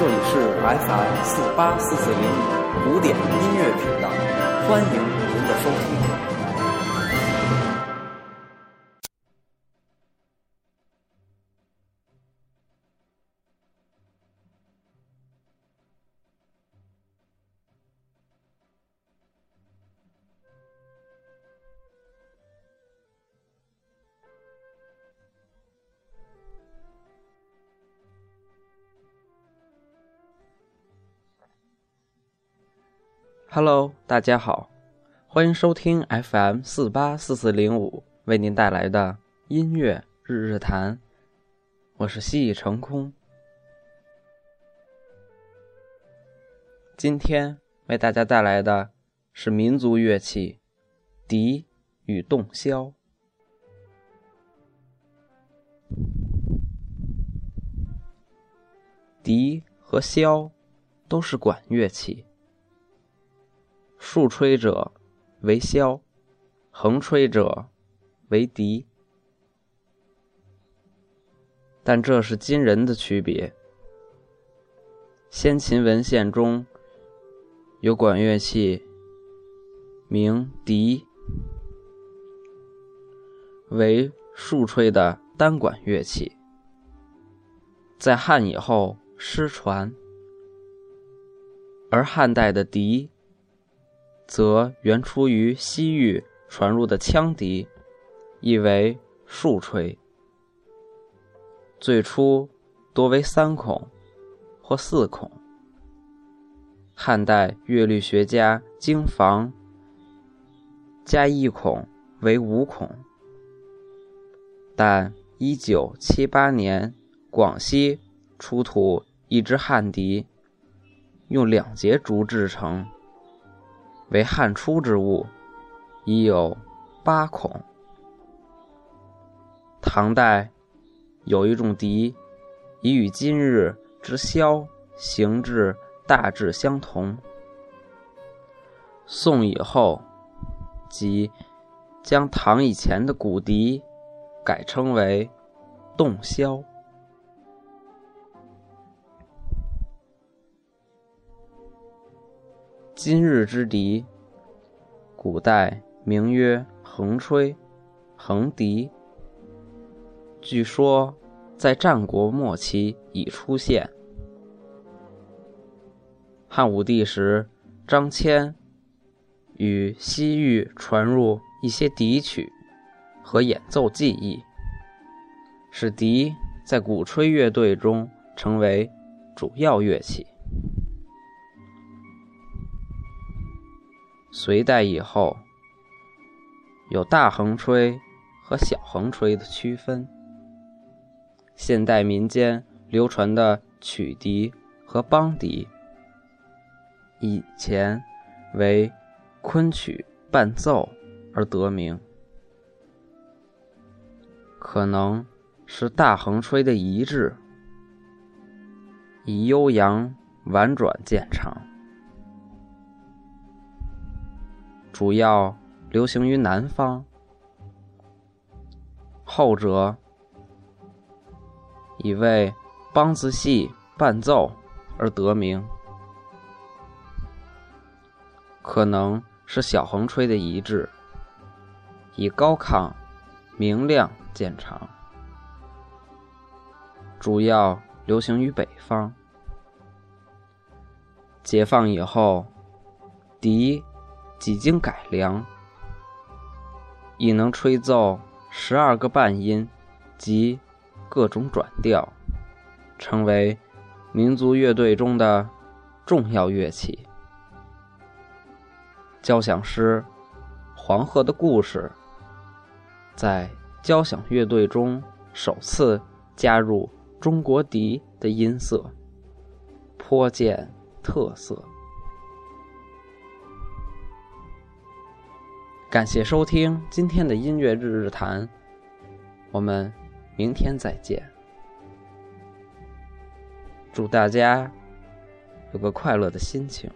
这里是 FM 四八四四零五古典音乐频道，欢迎您的收听。Hello，大家好，欢迎收听 FM 四八四四零五为您带来的音乐日日谈，我是蜥蜴成空。今天为大家带来的是民族乐器笛与洞箫。笛和箫都是管乐器。竖吹者为箫，横吹者为笛，但这是今人的区别。先秦文献中有管乐器名笛，为竖吹的单管乐器，在汉以后失传，而汉代的笛。则原出于西域传入的羌笛，意为竖吹。最初多为三孔或四孔。汉代乐律学家经房加一孔为五孔，但一九七八年广西出土一支汉笛，用两节竹制成。为汉初之物，已有八孔。唐代有一种笛，已与今日之箫形制大致相同。宋以后，即将唐以前的古笛改称为洞箫。今日之笛，古代名曰横吹、横笛。据说在战国末期已出现。汉武帝时，张骞与西域传入一些笛曲和演奏技艺，使笛在鼓吹乐队中成为主要乐器。隋代以后，有大横吹和小横吹的区分。现代民间流传的曲笛和梆笛，以前为昆曲伴奏而得名，可能是大横吹的遗志，以悠扬婉转见长。主要流行于南方，后者以为梆子戏伴奏而得名，可能是小横吹的遗志，以高亢明亮见长，主要流行于北方。解放以后，笛。几经改良，已能吹奏十二个半音及各种转调，成为民族乐队中的重要乐器。交响诗《黄河的故事》在交响乐队中首次加入中国笛的音色，颇见特色。感谢收听今天的音乐日日谈，我们明天再见。祝大家有个快乐的心情。